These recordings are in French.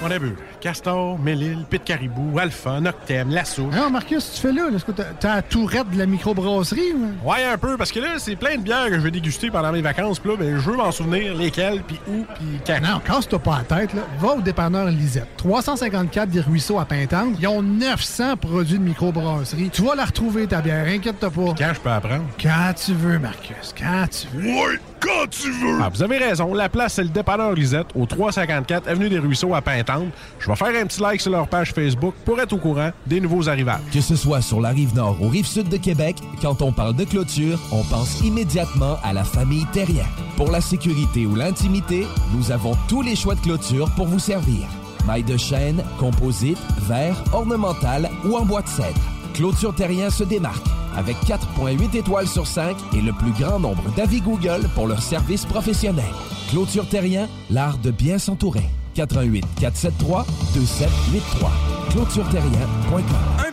On a vu. Castor, Mélile, Pit Caribou, Alpha, Noctem, Lasso. Non, Marcus, tu fais là. Est-ce que t'as la tourette de la microbrasserie? ou? Ouais, un peu, parce que là, c'est plein de bières que je vais déguster pendant mes vacances. Puis là, ben, je veux m'en souvenir lesquelles, puis où, puis quand. Non, casse-toi pas la tête. Là. Va au dépanneur Lisette. 354 des Ruisseaux à Pintante. Ils ont 900 produits de microbrasserie. Tu vas la retrouver, ta bière. Inquiète-toi pas. Quand je peux apprendre? Quand tu veux, Marcus. Quand tu veux. Ouais, quand tu veux! Ah, vous avez raison. La place, c'est le dépanneur Lisette, au 354 Avenue des Ruisseaux à Pintante. Je vais faire un petit like sur leur page Facebook pour être au courant des nouveaux arrivages. Que ce soit sur la rive nord ou rive sud de Québec, quand on parle de clôture, on pense immédiatement à la famille Terrien. Pour la sécurité ou l'intimité, nous avons tous les choix de clôture pour vous servir. Maille de chêne, composite, verre, ornemental ou en bois de cèdre. Clôture Terrien se démarque avec 4.8 étoiles sur 5 et le plus grand nombre d'avis Google pour leur service professionnel. Clôture Terrien, l'art de bien s'entourer. 88 473 2783. ClôtureTerrien.com.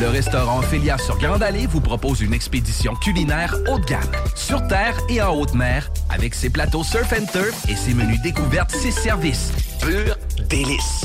Le restaurant Félia sur Grande Allée vous propose une expédition culinaire haut de gamme, sur terre et en haute mer, avec ses plateaux surf and turf et ses menus découvertes, ses services. Pur délice!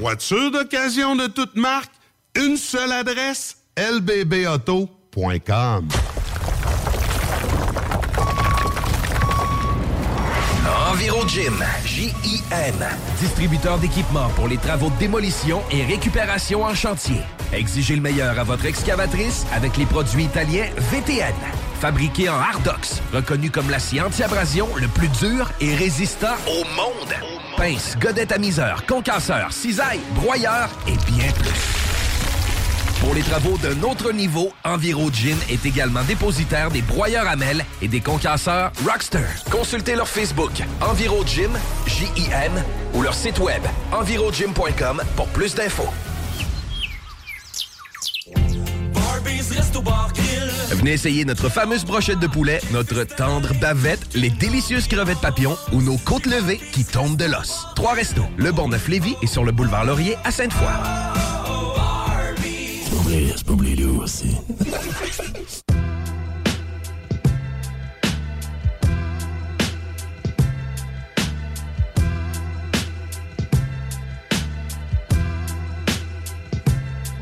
Voiture d'occasion de toute marque, une seule adresse, lbbauto.com. Enviro Gym, J-I-M, distributeur d'équipements pour les travaux de démolition et récupération en chantier. Exigez le meilleur à votre excavatrice avec les produits italiens VTN. Fabriqué en Hardox, reconnu comme l'acier anti-abrasion le plus dur et résistant au monde. Pince, godette amiseur, concasseur, cisaille, broyeur et bien plus. Pour les travaux d'un autre niveau, Enviro Gin est également dépositaire des broyeurs à mêles et des concasseurs Rockster. Consultez leur Facebook Enviro Gym, J-I-M, ou leur site web envirogym.com pour plus d'infos. Venez essayer notre fameuse brochette de poulet, notre tendre bavette, les délicieuses crevettes papillons ou nos côtes levées qui tombent de l'os. Trois restos, le Bon Neuf Lévis et sur le boulevard Laurier à Sainte-Foy. C'est pas oublier lui aussi.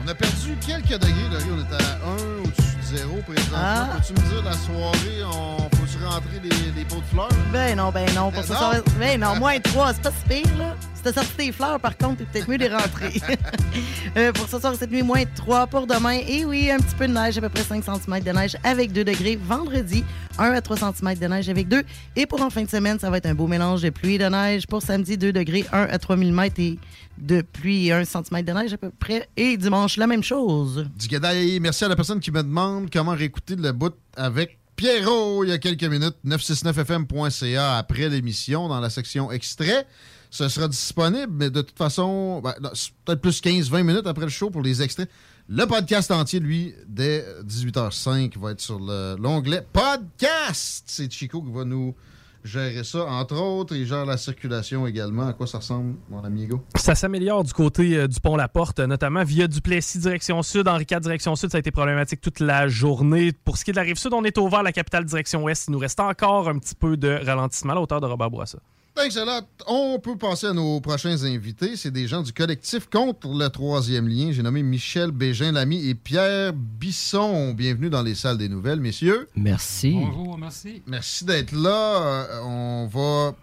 On a perdu quelques degrés, Laurie. On est à présentement. Ah. Peux-tu me dire, la soirée, on faut-tu rentrer des, des pots de fleurs? Ben non, ben non. Pour Ben non? soir, ben non, moins 3, c'est pas si pire, là. Si t'as sorti tes fleurs, par contre, t'es peut-être mieux de les rentrer. Euh, pour ce soir, cette nuit, moins 3 pour demain. Et oui, un petit peu de neige, à peu près 5 cm de neige avec 2 degrés. Vendredi, 1 à 3 cm de neige avec 2. Et pour en fin de semaine, ça va être un beau mélange de pluie et de neige. Pour samedi, 2 degrés, 1 à 3 mm et de pluie et 1 cm de neige à peu près. Et dimanche, la même chose. Du Gadaï, merci à la personne qui me demande comment réécouter le bout avec Pierrot il y a quelques minutes. 969fm.ca après l'émission dans la section extrait. Ce sera disponible, mais de toute façon, ben, peut-être plus 15-20 minutes après le show pour les extraits. Le podcast entier, lui, dès 18h05, va être sur le- l'onglet podcast. C'est Chico qui va nous gérer ça, entre autres. Il gère la circulation également. À quoi ça ressemble, mon ami Hugo? Ça s'améliore du côté euh, du pont La Porte, notamment via Duplessis direction sud, Henri IV direction sud. Ça a été problématique toute la journée. Pour ce qui est de la rive sud, on est au vert, la capitale direction ouest. Il nous reste encore un petit peu de ralentissement à la hauteur de Robert Bourassa. Thanks a lot. On peut passer à nos prochains invités. C'est des gens du collectif contre le troisième lien. J'ai nommé Michel Bégin-Lamy et Pierre Bisson. Bienvenue dans les salles des nouvelles, messieurs. Merci. Bonjour, merci. Merci d'être là. Euh, on va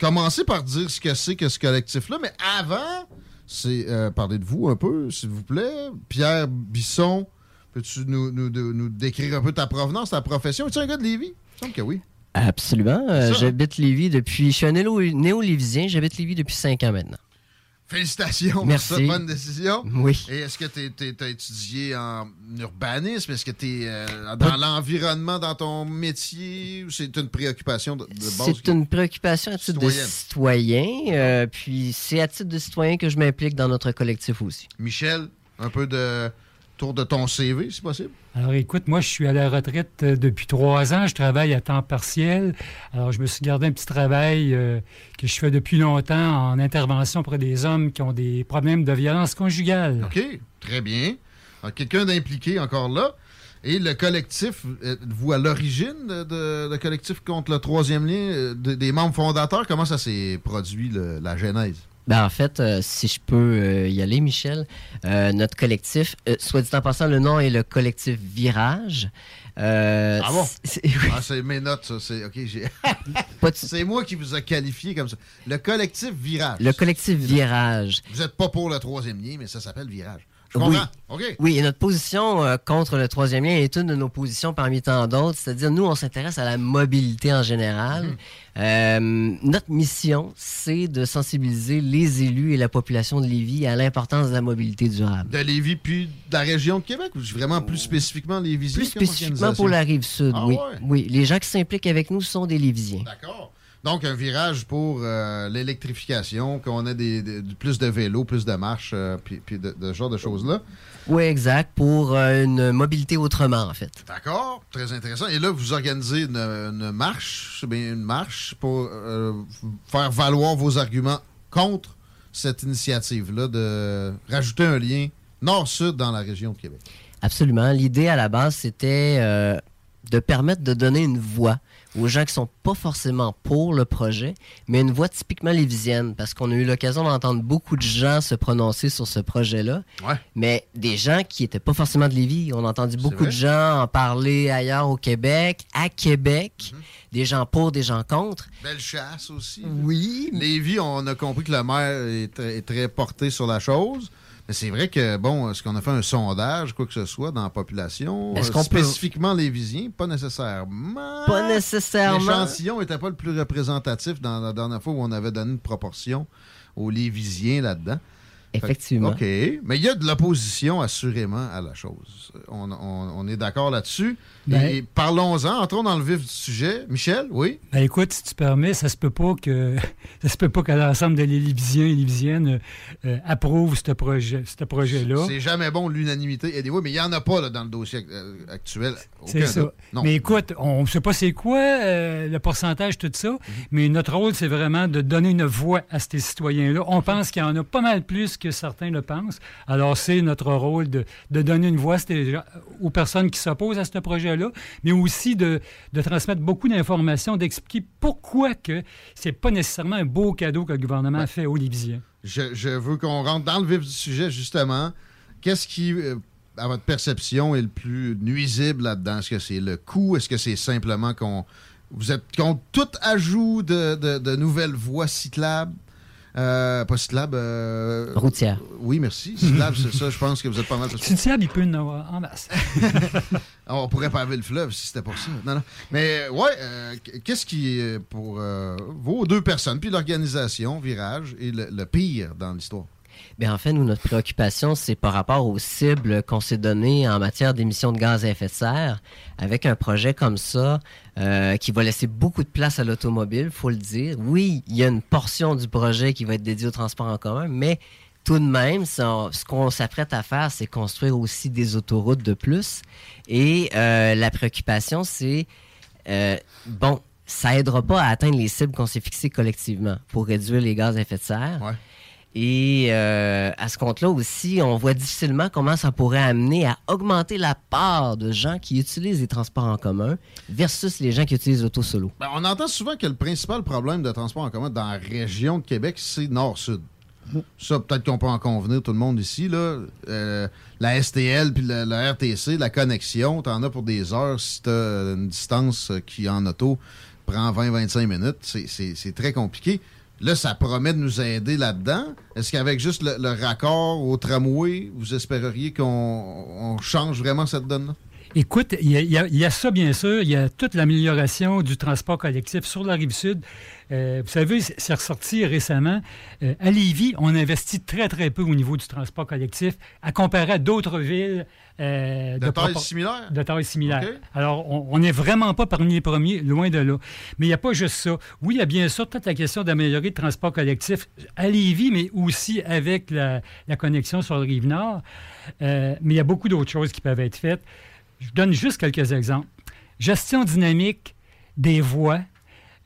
commencer par dire ce que c'est que ce collectif-là. Mais avant, c'est euh, parler de vous un peu, s'il vous plaît. Pierre Bisson, peux-tu nous, nous- nous- nous décrire un peu ta provenance, ta profession? Es-tu un gars de Lévis? Il me semble que oui. Absolument. Euh, ça. j'habite Lévis depuis. Je suis un néo- néo-lévisien. J'habite Lévis depuis cinq ans maintenant. Félicitations Merci. pour cette bonne décision. Oui. Et est-ce que tu as étudié en urbanisme? Est-ce que tu es dans l'environnement, dans ton métier? Ou c'est une préoccupation de, de base? C'est une préoccupation à titre de citoyen. euh, puis c'est à titre de citoyen que je m'implique dans notre collectif aussi. Michel, un peu de tour de ton CV, si possible? Alors écoute, moi je suis à la retraite euh, depuis trois ans, je travaille à temps partiel. Alors je me suis gardé un petit travail euh, que je fais depuis longtemps en intervention auprès des hommes qui ont des problèmes de violence conjugale. OK, très bien. Quelqu'un d'impliqué encore là. Et le collectif, euh, vous à l'origine de, de- le collectif contre le troisième lien, de- des membres fondateurs, comment ça s'est produit, le- la genèse? Ben, en fait, euh, si je peux euh, y aller, Michel, euh, notre collectif, soit dit en passant, le nom est le collectif Virage. Ah bon? c'est- Ah, c'est mes notes, ça. C'est, OK, j'ai... c'est moi qui vous a qualifié comme ça. Le collectif Virage. Le collectif Virage. Vous n'êtes pas pour le troisième lien, mais ça s'appelle Virage. Je Oui. comprends. OK. Oui, et notre position euh, contre le troisième lien est une de nos positions parmi tant d'autres. C'est-à-dire, nous, on s'intéresse à la mobilité en général. Mm. Euh, notre mission, c'est de sensibiliser les élus et la population de Lévis à l'importance de la mobilité durable. De Lévis, puis de la région de Québec, ou vraiment plus spécifiquement Lévis? Plus spécifiquement pour la rive sud, Ah oui. ouais? Oui, les gens qui s'impliquent avec nous sont des Lévisiens. D'accord. Donc, un virage pour euh, l'électrification, qu'on ait des, plus de vélos, plus de marches, euh, puis, puis de, ce genre de choses-là. Oui, exact, pour euh, une mobilité autrement, en fait. D'accord, très intéressant. Et là, vous organisez une, une marche, bien une marche pour euh, faire valoir vos arguments contre cette initiative-là de rajouter un lien nord-sud dans la région de Québec. Absolument. L'idée à la base, c'était de permettre de donner une voix aux gens qui sont pas forcément pour le projet, mais une voix typiquement lévisienne, parce qu'on a eu l'occasion d'entendre beaucoup de gens se prononcer sur ce projet-là, Ouais. mais des gens qui n'étaient pas forcément de Lévis. On a entendu beaucoup de gens en parler ailleurs au Québec, à Québec, Mhm. des gens pour, des gens contre. Belle chasse aussi. Oui. Lévis, on a compris que le maire est très porté sur la chose. Mais c'est vrai que, bon, est-ce qu'on a fait un sondage, quoi que ce soit, dans la population? Est-ce euh, qu'on peut- spécifiquement lévisien? Pas nécessairement. Pas nécessairement. L'échantillon n'était pas le plus représentatif dans la dernière fois où on avait donné une proportion aux lévisiens là-dedans. Effectivement. OK. Mais il y a de l'opposition, assurément, à la chose. On, on- on est d'accord là-dessus. Ben- Et parlons-en, entrons dans le vif du sujet. Michel, oui? Ben écoute, si tu permets, ça se peut pas que ça se peut pas que l'ensemble des Lévisiens et Lévisiennes euh, approuvent ce projet, ce projet-là. C'est jamais bon l'unanimité. Anyway, mais il n'y en a pas là, dans le dossier euh, actuel. C'est ça. Non. Mais écoute, on ne sait pas c'est quoi euh, le pourcentage, tout ça, Mhm. mais notre rôle, c'est vraiment de donner une voix à ces citoyens-là. On pense qu'il y en a pas mal plus que certains le pensent. Alors, c'est notre rôle de, de donner une voix aux personnes qui s'opposent à ce projet-là, mais aussi de, de transmettre beaucoup d'informations, d'expliquer pourquoi que c'est pas nécessairement un beau cadeau que le gouvernement fait aux Lévisiens. Je, je veux qu'on rentre dans le vif du sujet, justement. Qu'est-ce qui, euh, à votre perception, est le plus nuisible là-dedans? Est-ce que c'est le coût? Est-ce que c'est simplement qu'on. Vous êtes contre tout ajout de, de- de nouvelles voies cyclables? Euh, pas cyclables. euh, Routière. Oui, merci. Cyclables, c'est ça. Je pense que vous êtes pas mal. Tu il peut en avoir en masse. On pourrait paver le fleuve si c'était pour ça. Non, non. Mais ouais, euh, qu'est-ce qui est pour euh, vos deux personnes, puis l'organisation, Virage, et le, le pire dans l'histoire? Bien, en fait, nous, notre préoccupation, c'est par rapport aux cibles qu'on s'est données en matière d'émissions de gaz à effet de serre, avec un projet comme ça, euh, qui va laisser beaucoup de place à l'automobile, faut le dire. Oui, il y a une portion du projet qui va être dédiée au transport en commun, mais tout de même, ce qu'on s'apprête à faire, c'est construire aussi des autoroutes de plus. Et euh, la préoccupation, c'est, euh, bon, ça aidera pas à atteindre les cibles qu'on s'est fixées collectivement pour réduire les gaz à effet de serre. Et euh, à ce compte-là aussi, on voit difficilement comment ça pourrait amener à augmenter la part de gens qui utilisent les transports en commun versus les gens qui utilisent l'auto solo. Ben, on entend souvent que le principal problème de transport en commun dans la région de Québec, c'est nord-sud. Ça, peut-être qu'on peut en convenir, tout le monde ici. Là. Euh, la STL puis la, la RTC, la connexion, t'en as pour des heures si t'as une distance qui, en auto, prend 20-25 minutes. C'est- très compliqué. Là, ça promet de nous aider là-dedans. Est-ce qu'avec juste le, raccord au tramway, vous espéreriez qu'on on change vraiment cette donne-là? Écoute, il y a ça, bien sûr. Il y a toute l'amélioration du transport collectif sur la rive sud. Euh, vous savez, c'est ressorti récemment. Euh, à Lévis, on investit très, très peu au niveau du transport collectif à comparer à d'autres villes. euh, De taille propor- similaire? De taille similaire. Alors, on n'est vraiment pas parmi les premiers, loin de là. Mais il n'y a pas juste ça. Oui, il y a bien sûr toute la question d'améliorer le transport collectif à Lévis, mais aussi avec la, la connexion sur le rive nord. Euh, mais il y a beaucoup d'autres choses qui peuvent être faites. Je donne juste quelques exemples. Gestion dynamique des voies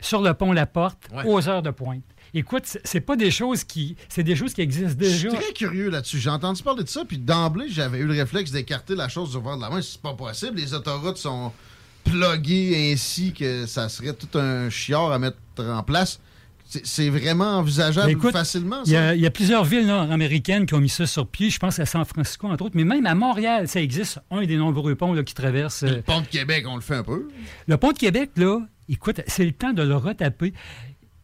sur le pont La Porte Ouais. aux heures de pointe. Écoute, c'est- pas des choses qui, c'est des choses qui existent Je déjà. suis très curieux là-dessus. J'ai entendu parler de ça, puis d'emblée, j'avais eu le réflexe d'écarter la chose du revers de la main. C'est pas possible. Les autoroutes sont pluguées ainsi que ça serait tout un chiard à mettre en place. C'est- vraiment envisageable écoute, facilement, Il y, ça? a, il y a plusieurs villes nord-américaines qui ont mis ça sur pied. Je pense à San Francisco, entre autres. Mais même à Montréal, ça existe. Un des nombreux ponts là, qui traversent. euh, Le pont de Québec, on le fait un peu. Le pont de Québec, là, écoute, c'est le temps de le retaper.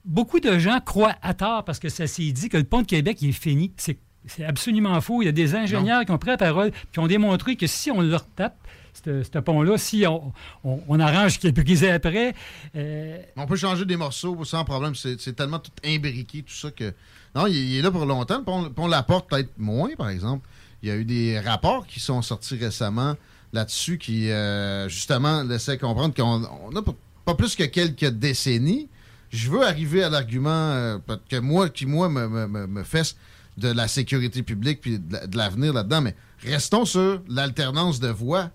Beaucoup de gens croient à tort parce que ça s'est dit que le pont de Québec il est fini. C'est c'est absolument faux. Il y a des ingénieurs qui ont pris la parole qui ont démontré que si on le retape, ce pont-là, si on, on- on arrange brisé après, euh, On peut changer des morceaux sans problème. C'est c'est tellement tout imbriqué, tout ça que. Non, il, il est là pour longtemps. Le pont, le pont La Porte, peut-être moins, par exemple. Il y a eu des rapports qui sont sortis récemment là-dessus qui, euh, justement, laissaient comprendre qu'on on a pas, pas plus que quelques décennies je veux arriver à l'argument euh, que moi, qui, moi, me, me, fesse de la sécurité publique puis de la- de l'avenir là-dedans, mais restons sur l'alternance de voix.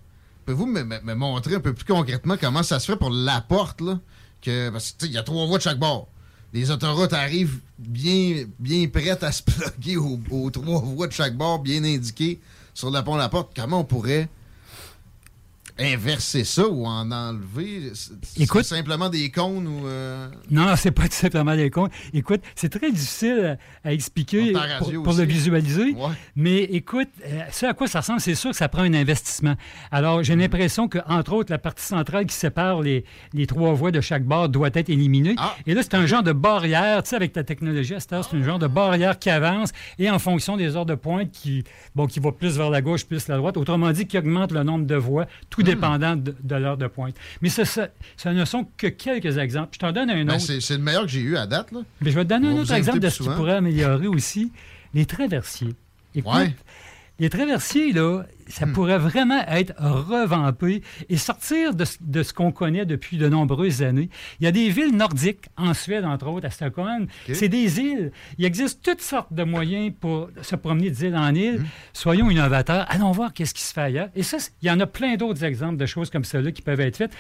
Pouvez-vous me, montrer un peu plus concrètement comment ça se fait pour la porte, là? Que, parce que, tu sais, il y a trois voies de chaque bord. Les autoroutes arrivent bien, prêtes à se aux, aux trois voies de chaque bord, bien indiquées sur le pont La Porte. Comment on pourrait inverser ça ou en enlever? Écoute- simplement des cônes ou... euh, Non, c'est pas tout simplement des comptes. Écoute, c'est très difficile à, à expliquer pour, le aussi. visualiser. Ouais. Mais écoute, euh, ce à quoi ça ressemble, c'est sûr que ça prend un investissement. Alors, Mm. j'ai l'impression que, entre autres, la partie centrale qui sépare les, les trois voies de chaque bord doit être éliminée. Ah. Et là, c'est un genre de barrière, tu sais, avec ta technologie à cette heure, c'est un genre de barrière qui avance et en fonction des heures de pointe qui, bon, qui va plus vers la gauche, plus la droite. Autrement dit, qui augmente le nombre de voies, tout Mm. Dépendant de, de l'heure de pointe. Mais ce, ne sont que quelques exemples. Je t'en donne un ben, autre. c'est c'est le meilleur que j'ai eu à date. Là. Mais je vais te donner On un autre exemple de ce qui pourrait améliorer aussi. Les traversiers. Écoute, Ouais. Les traversiers, là, ça Hmm. pourrait vraiment être revampé et sortir de, ce- de ce qu'on connaît depuis de nombreuses années. Il y a des villes nordiques, en Suède, entre autres, à Stockholm. C'est des îles. Il existe toutes sortes de moyens pour se promener d'île en Hmm. île. Soyons innovateurs. Allons voir qu'est-ce qui se fait ailleurs. Et ça, il y en a plein d'autres exemples de choses comme cela qui peuvent être faites.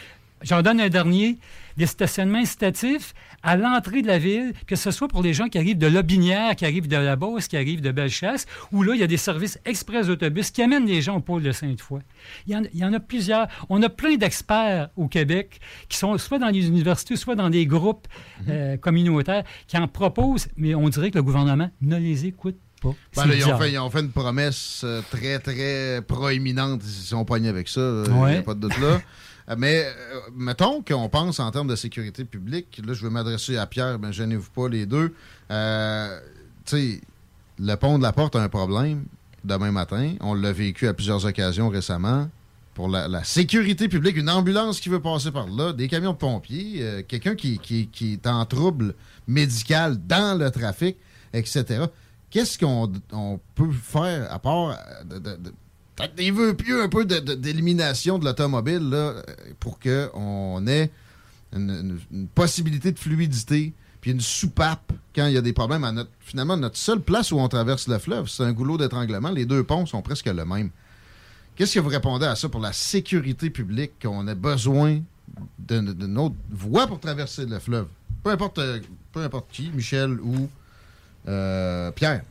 J'en donne un dernier, des stationnements incitatifs à l'entrée de la ville, que ce soit pour les gens qui arrivent de Lobinière, qui arrivent de la Beauce, qui arrivent de Bellechasse, où là, il y a des services express d'autobus qui amènent les gens au pôle de Sainte-Foy. Il y, en, il y en a plusieurs. On a plein d'experts au Québec qui sont soit dans les universités, soit dans des groupes euh, communautaires qui en proposent, mais on dirait que le gouvernement ne les écoute pas. Ben là, ils, ont fait, ils ont fait une promesse euh, très, très proéminente. Ils sont pognés avec ça, il n'y a pas de doute là. Mais euh, mettons qu'on pense en termes de sécurité publique. Là, je vais m'adresser à Pierre, mais gênez-vous pas les deux. Euh, tu sais, le pont de la porte a un problème demain matin. On l'a vécu à plusieurs occasions récemment. Pour la, sécurité publique, une ambulance qui veut passer par là, des camions de pompiers, euh, quelqu'un qui, qui- qui est en trouble médical dans le trafic, etc. Qu'est-ce qu'on on peut faire à part euh, de- peut-être des vœux pieux un peu de- de- d'élimination de, l'automobile là, pour qu'on ait une, une- une possibilité de fluidité puis une soupape quand il y a des problèmes à notre finalement notre seule place où on traverse le fleuve, c'est un goulot d'étranglement. Les deux ponts sont presque le même. Qu'est-ce que vous répondez à ça pour la sécurité publique qu'on a besoin d'une autre voie pour traverser le fleuve? Peu importe, euh, peu importe qui, Michel ou euh, Pierre.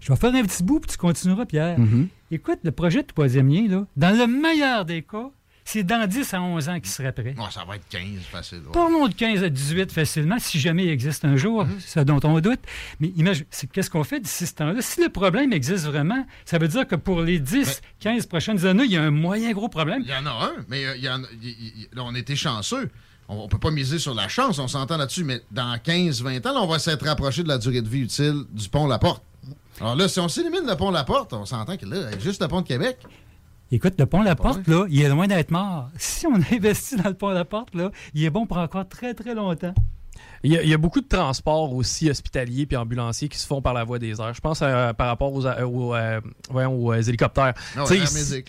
Je vais faire un petit bout, puis tu continueras, Pierre. Mhm. Écoute, le projet de troisième lien, là, dans le meilleur des cas, c'est dans 10 à 11 ans qu'il serait prêt. Ouais, ça va être 15, facile. ouais. Parlons de 15 à 18 facilement, si jamais il existe un jour, Mhm. ce dont on doute. Mais imagine, qu'est-ce qu'on fait d'ici ce temps-là? Si le problème existe vraiment, ça veut dire que pour les 10, 15 prochaines années, il y a un moyen gros problème. Il y en a un, mais euh, il y en a- il- il- là, on était chanceux. On, on peut pas miser sur la chance, on s'entend là-dessus, mais dans 15-20 ans, là, on va s'être rapproché de la durée de vie utile du pont La Porte. Alors là, si on s'élimine le pont La Porte, on s'entend que là, juste le pont de Québec. Écoute, le pont La Porte, là, il est loin d'être mort. Si on investit dans le pont La Porte, là, il est bon pour encore très, très longtemps. Il y, a, il y a beaucoup de transports aussi hospitaliers puis ambulanciers qui se font par la voie des airs. Je pense euh, par rapport aux, aux, voyons, aux, hélicoptères.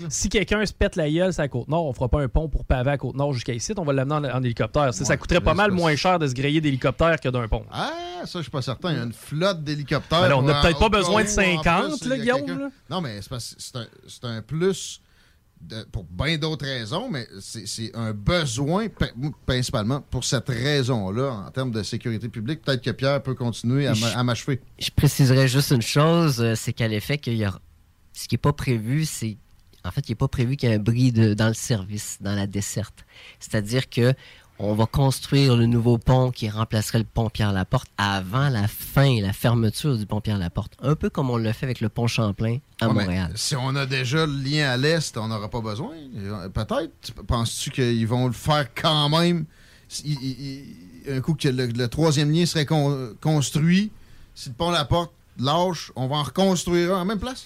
Si, quelqu'un se pète la gueule sur la côte nord, on fera pas un pont pour paver à côte nord jusqu'à ici, on va l'amener en, en hélicoptère. Ça coûterait pas mal c'est moins cher de se griller d'hélicoptère que d'un pont. Ah, ça, je suis pas certain. Il y a une flotte d'hélicoptères. Ben on n'a peut-être pas besoin de où, en 50, plus, là, il y a Guillaume, là. Non, mais c'est c'est un, c'est un plus de- pour bien d'autres raisons, mais c'est un besoin principalement pour cette raison-là en termes de sécurité publique. Peut-être que Pierre peut continuer à m'achever. Je préciserais juste une chose, euh, c'est qu'à l'effet qu'il y a ce qui n'est pas prévu, c'est en fait, il n'est pas prévu qu'il y ait un bris de- dans le service, dans la desserte. C'est-à-dire que on va construire le nouveau pont qui remplacerait le pont Pierre-Laporte avant la fin, la fermeture du pont Pierre-Laporte. Un peu comme on l'a fait avec le pont Champlain à Ouais, Montréal. Si on a déjà le lien à l'Est, on n'aura pas besoin. Peut-être. Penses-tu qu'ils vont le faire quand même? Il- il- il- un coup que le, le troisième lien serait con- construit, si le pont la porte lâche, on va en reconstruire un en même place?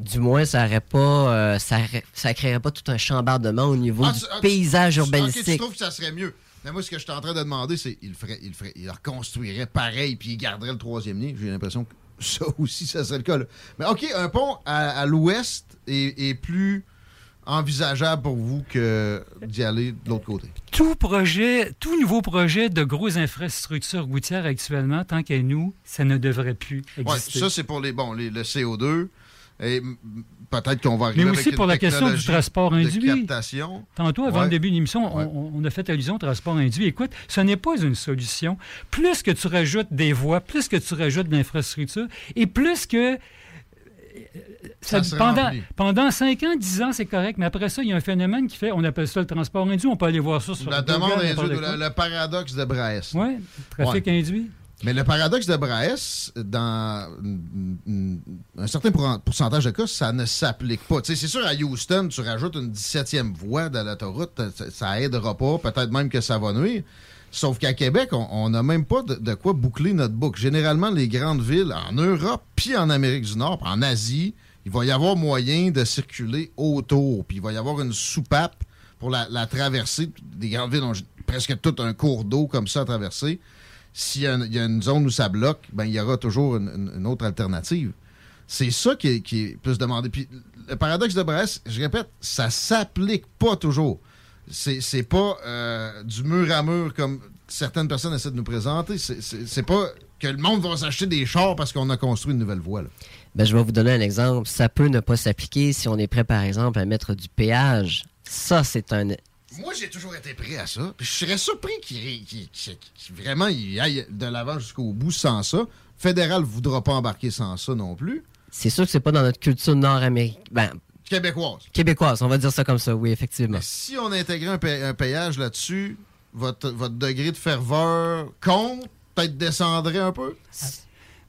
Du moins, ça aurait pas, euh, ça, créerait pas tout un chambardement au niveau Ah, du ah, paysage tu- Ok, tu urbanistique. trouves que ça serait mieux. Mais moi, ce que je suis en train de demander, c'est il ferait, il ferait, il reconstruirait pareil, puis il garderait le troisième lien. J'ai l'impression que ça aussi, ça serait le cas. là. Mais OK, un pont à, à l'ouest est, est plus envisageable pour vous que d'y aller de l'autre côté? Tout projet, tout nouveau projet de grosses infrastructures routières actuellement, tant qu'à nous, ça ne devrait plus Ouais, exister. ça, c'est pour les, bon, les- le CO2. Et peut-être qu'on va arriver Mais aussi pour la question du transport induit. Tantôt, avant Ouais. le début de l'émission, on, on a fait allusion au transport induit. Écoute, ce n'est pas une solution. Plus que tu rajoutes des voies, plus que tu rajoutes de l'infrastructure, et plus que... Ça se pendant, pendant 5 ans, 10 ans, c'est correct, mais après ça, il y a un phénomène qui fait, on appelle ça le transport induit, on peut aller voir ça sur La demande induite, le, le paradoxe de Braes. Oui, trafic Ouais. induit. Mais le paradoxe de Braes, dans un certain pour- pourcentage de cas, ça ne s'applique pas. C'est sûr, à Houston, tu rajoutes une 17e voie de l'autoroute, ça, ça aidera pas, peut-être même que ça va nuire. Sauf qu'à Québec, on n'a même pas de, de quoi boucler notre boucle. Généralement, les grandes villes, en Europe, puis en Amérique du Nord, puis en Asie, il va y avoir moyen de circuler autour. Puis il va y avoir une soupape pour la, la traversée. Les grandes villes ont presque tout un cours d'eau comme ça à traverser. S'il y, y a une zone où ça bloque, ben, il y aura toujours une, autre alternative. C'est ça qui est, qui est plus demandé. Puis le paradoxe de Brest, je répète, ça s'applique pas toujours. C'est pas euh, du mur à mur comme certaines personnes essaient de nous présenter. C'est- pas que le monde va s'acheter des chars parce qu'on a construit une nouvelle voie. Ben, je vais vous donner un exemple. Ça peut ne pas s'appliquer si on est prêt, par exemple, à mettre du péage. Ça, c'est un. Moi, j'ai toujours été prêt à ça. Puis je serais surpris qu'il qu'il- qu'il- qu'il- vraiment il aille de l'avant jusqu'au bout sans ça. Fédéral ne voudra pas embarquer sans ça non plus. C'est sûr que c'est pas dans notre culture nord-américaine. Ben, Québécoise. québécoise, on va dire ça comme ça, oui, effectivement. Si on intégrait un, pay- un payage là-dessus, votre, votre degré de ferveur compte, peut-être descendrait un peu?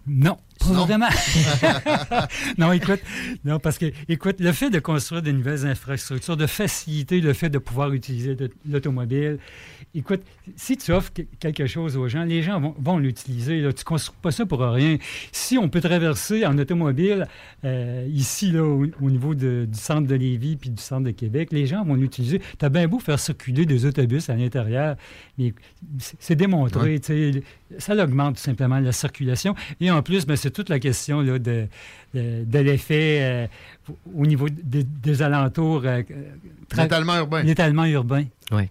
Non, Non. vraiment. non, écoute, non, parce que, écoute, le fait de construire de nouvelles infrastructures, de faciliter le fait de pouvoir utiliser l'automobile, écoute, si tu offres que- quelque chose aux gens, les gens vont, vont l'utiliser. Tu ne construis pas ça pour rien. Si on peut traverser en automobile, euh, ici, là, au, au niveau de- du centre de Lévis puis du centre de Québec, les gens vont l'utiliser. Tu as bien beau faire circuler des autobus à l'intérieur, mais c'est démontré. Ouais. Ça augmente tout simplement la circulation. Et en plus, ben, c'est toute la question là, de, de, de l'effet euh, au niveau des, des alentours. euh, tra- L'étalement urbain. L'étalement urbain. Oui.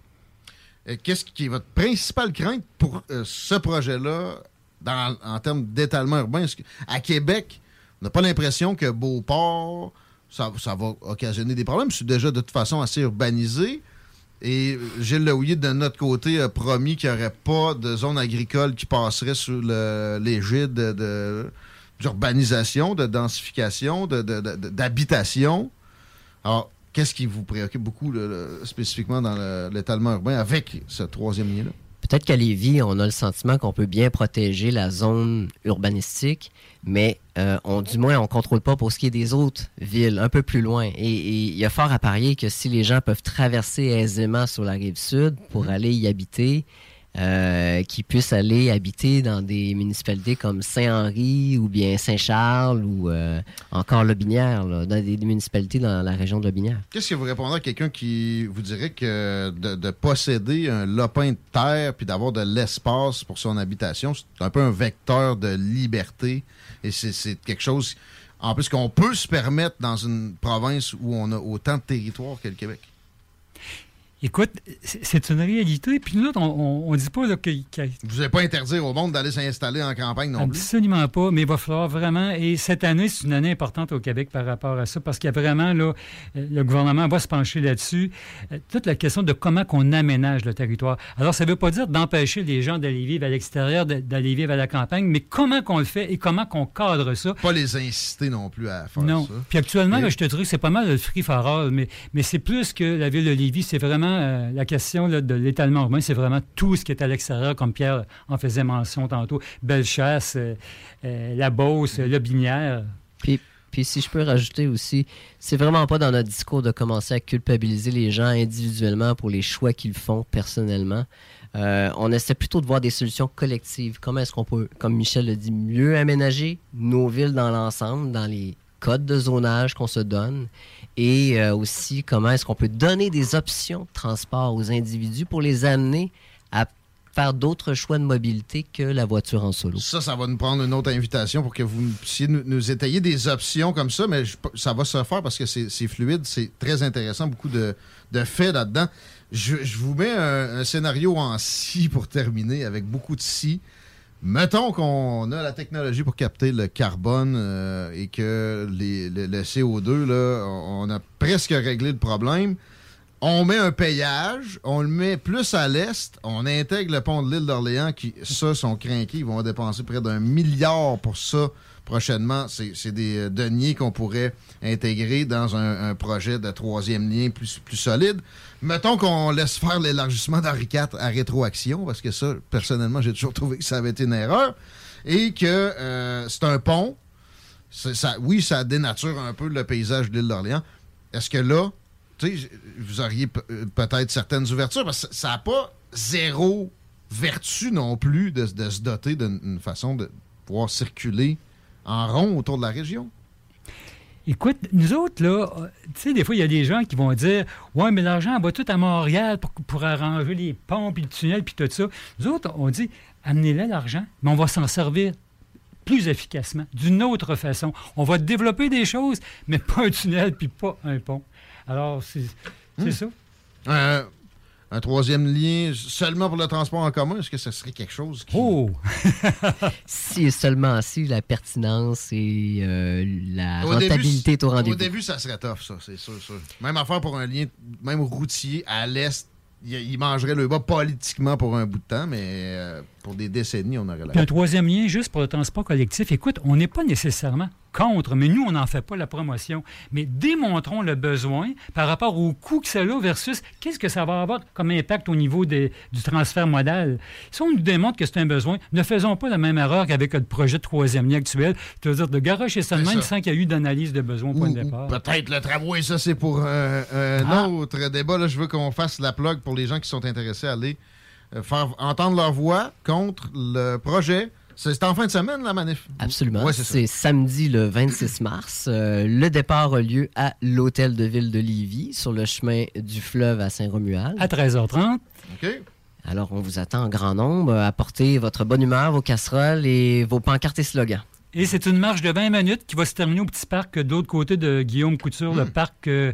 Euh, Qu'est-ce qui est votre principale crainte pour euh, ce projet-là dans- en termes d'étalement urbain? Que- à Québec, on n'a pas l'impression que Beauport, ça, ça va occasionner des problèmes? C'est déjà de toute façon assez urbanisé. Et Gilles Leouillet, de notre côté, a promis qu'il n'y aurait pas de zone agricole qui passerait sous le- l'égide de- de- d'urbanisation, de, densification, de- de- de- d'habitation. Alors, qu'est-ce qui vous préoccupe beaucoup spécifiquement dans le- l'étalement urbain avec ce troisième lien-là? Peut-être qu'à Lévis, on a le sentiment qu'on peut bien protéger la zone urbanistique, mais euh, on, du moins, on ne contrôle pas pour ce qui est des autres villes, un peu plus loin. Et et il y a fort à parier que si les gens peuvent traverser aisément sur la rive sud pour aller y habiter, euh, qu'ils puissent aller habiter dans des municipalités comme Saint-Henri ou bien Saint-Charles ou euh, encore Lobinière, là, dans des, municipalités dans la région de Lobinière. Qu'est-ce que vous répondrez à quelqu'un qui vous dirait que de, de posséder un lopin de terre puis d'avoir de l'espace pour son habitation, c'est un peu un vecteur de liberté et c'est c'est quelque chose, en plus, qu'on peut se permettre dans une province où on a autant de territoire que le Québec? Écoute, c'est une réalité. Puis nous, autres, on ne dit pas là, que, que- Vous n'allez pas interdire au monde d'aller s'installer en campagne non plus? Absolument pas, mais il va falloir vraiment, et cette année, c'est une année importante au Québec par rapport à ça, parce qu'il y a vraiment, là, le gouvernement va se pencher là-dessus, euh, toute la question de comment qu'on aménage le territoire. Alors, ça ne veut pas dire d'empêcher les gens d'aller vivre à l'extérieur, d'aller vivre à la campagne, mais comment qu'on le fait et comment qu'on cadre ça? Pas les inciter non plus à faire Non. ça. Puis actuellement, là, je te dirais que c'est pas mal le free for all, mais, mais c'est plus que la ville de Lévis. C'est vraiment euh, la question là, de l'étalement urbain, c'est vraiment tout ce qui est à l'extérieur, comme Pierre en faisait mention tantôt. Bellechasse, euh, euh, La Beauce, euh, Lobinière. Puis, puis si je peux rajouter aussi, c'est vraiment pas dans notre discours de commencer à culpabiliser les gens individuellement pour les choix qu'ils font personnellement. Euh, on essaie plutôt de voir des solutions collectives. Comment est-ce qu'on peut, comme Michel le dit, mieux aménager nos villes dans l'ensemble, dans les codes de zonage qu'on se donne, et euh, aussi comment est-ce qu'on peut donner des options de transport aux individus pour les amener à faire d'autres choix de mobilité que la voiture en solo. Ça, ça va nous prendre une autre invitation pour que vous puissiez nous, étayer des options comme ça, mais ça va se faire parce que c'est fluide, c'est très intéressant, beaucoup de, faits là-dedans. Je, je vous mets un, un scénario en si pour terminer, avec beaucoup de si. Mettons qu'on a la technologie pour capter le carbone euh, et que les- le, le CO2, là, on a presque réglé le problème. On met un payage, on le met plus à l'est, on intègre le pont de l'île d'Orléans qui, ça, sont craqués. Ils vont dépenser près d'un milliard pour ça prochainement. C'est des euh, deniers qu'on pourrait intégrer dans un, projet de troisième lien plus, plus solide. Mettons qu'on laisse faire l'élargissement d'Henri IV à rétroaction, parce que ça, personnellement, j'ai toujours trouvé que ça avait été une erreur. Et que euh, c'est un pont. Ça, oui, ça dénature un peu le paysage de l'île d'Orléans. Est-ce que là, vous auriez euh, peut-être certaines ouvertures, parce que ça n'a pas zéro vertu non plus de, de se doter d'une façon de pouvoir circuler en rond autour de la région. Écoute, nous autres, là, euh, tu sais, des fois, il y a des gens qui vont dire Ouais, mais l'argent, on va tout à Montréal pour, pour arranger les ponts, puis le tunnel, puis tout ça. Nous autres, on dit Amenez-le l'argent, mais on va s'en servir plus efficacement, d'une autre façon. On va développer des choses, mais pas un tunnel, puis pas un pont. Alors, c'est c'est Hmm. ça. Euh, un troisième lien seulement pour le transport en commun, est-ce que ce serait quelque chose qui... Oh! Si et seulement si la pertinence et euh, la Au début, rentabilité est au Au rendez-vous. début, ça serait tough, ça, c'est sûr, sûr. Même affaire pour un lien, même routier à l'est, il, il mangerait le bas politiquement pour un bout de temps, mais euh, pour des décennies, on aurait Puis un la. troisième lien, juste pour le transport collectif. Écoute, on n'est pas nécessairement contre, mais nous, on n'en fait pas la promotion. Mais démontrons le besoin par rapport au coût que ça a versus qu'est-ce que ça va avoir comme impact au niveau des- du transfert modal. Si on nous démontre que c'est un besoin, ne faisons pas la même erreur qu'avec le projet de troisième lien actuel, c'est-à-dire de garocher ça. sans qu'il y ait eu d'analyse de besoin au point de départ. Peut-être le tramway, ça, c'est pour un, un Ah. autre débat. Là, je veux qu'on fasse la plug pour les gens qui sont intéressés à aller euh, faire entendre leur voix contre le projet. C'est en fin de semaine, la manif? Absolument. Ouais, c'est samedi le 26 mars. Euh, le départ a lieu à l'hôtel de ville de Lévis, sur le chemin du fleuve à Saint-Romuald. À 13h30. OK. Alors, on vous attend en grand nombre. Apportez votre bonne humeur, vos casseroles et vos pancartes et slogans. Et c'est une marche de 20 minutes qui va se terminer au petit parc de l'autre côté de Guillaume Couture, le parc euh,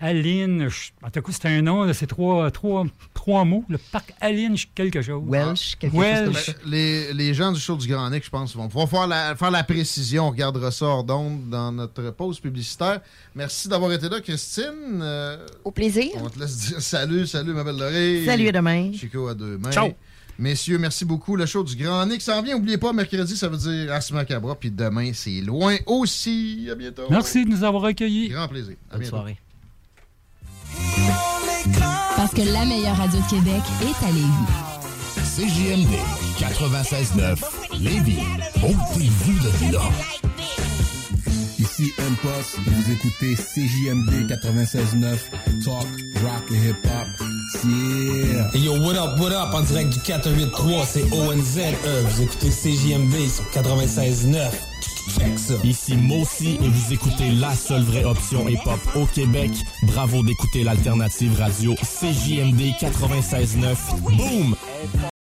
Aline. En tout cas, c'est un nom, c'est trois, trois, trois mots. Le parc Aline quelque chose. Welsh, quelque Welsh. Ben, les, les gens du show du Grand Nick, je pense, vont pouvoir faire la, faire la précision. On regardera ça hors d'onde dans notre pause publicitaire. Merci d'avoir été là, Christine. Euh, Au plaisir. on te laisse dire salut, salut, ma belle Lorée. Salut, à demain. Chico, à demain. Ciao. Messieurs, merci beaucoup. Le show du Grand Nick s'en vient. N'oubliez pas, mercredi, ça veut dire Asma Cabra. Puis demain, c'est loin aussi. À bientôt. Merci de nous avoir accueillis. Grand plaisir. À Bonne bientôt. soirée. Parce que la meilleure radio de Québec est à Lévis. CJMD 96.9 Lévis. Ôtez-vous de là. Ici M-Post et vous écoutez CJMD 96.9 Talk, Rock et Hip Hop. Yeah! Hey yo, what up, what up, en direct du 483, c'est ONZE, vous écoutez CJMD sur 96.9. Ici Mossy et vous écoutez la seule vraie option hip-hop au Québec. Bravo d'écouter l'alternative radio CJMD 96.9. Boom!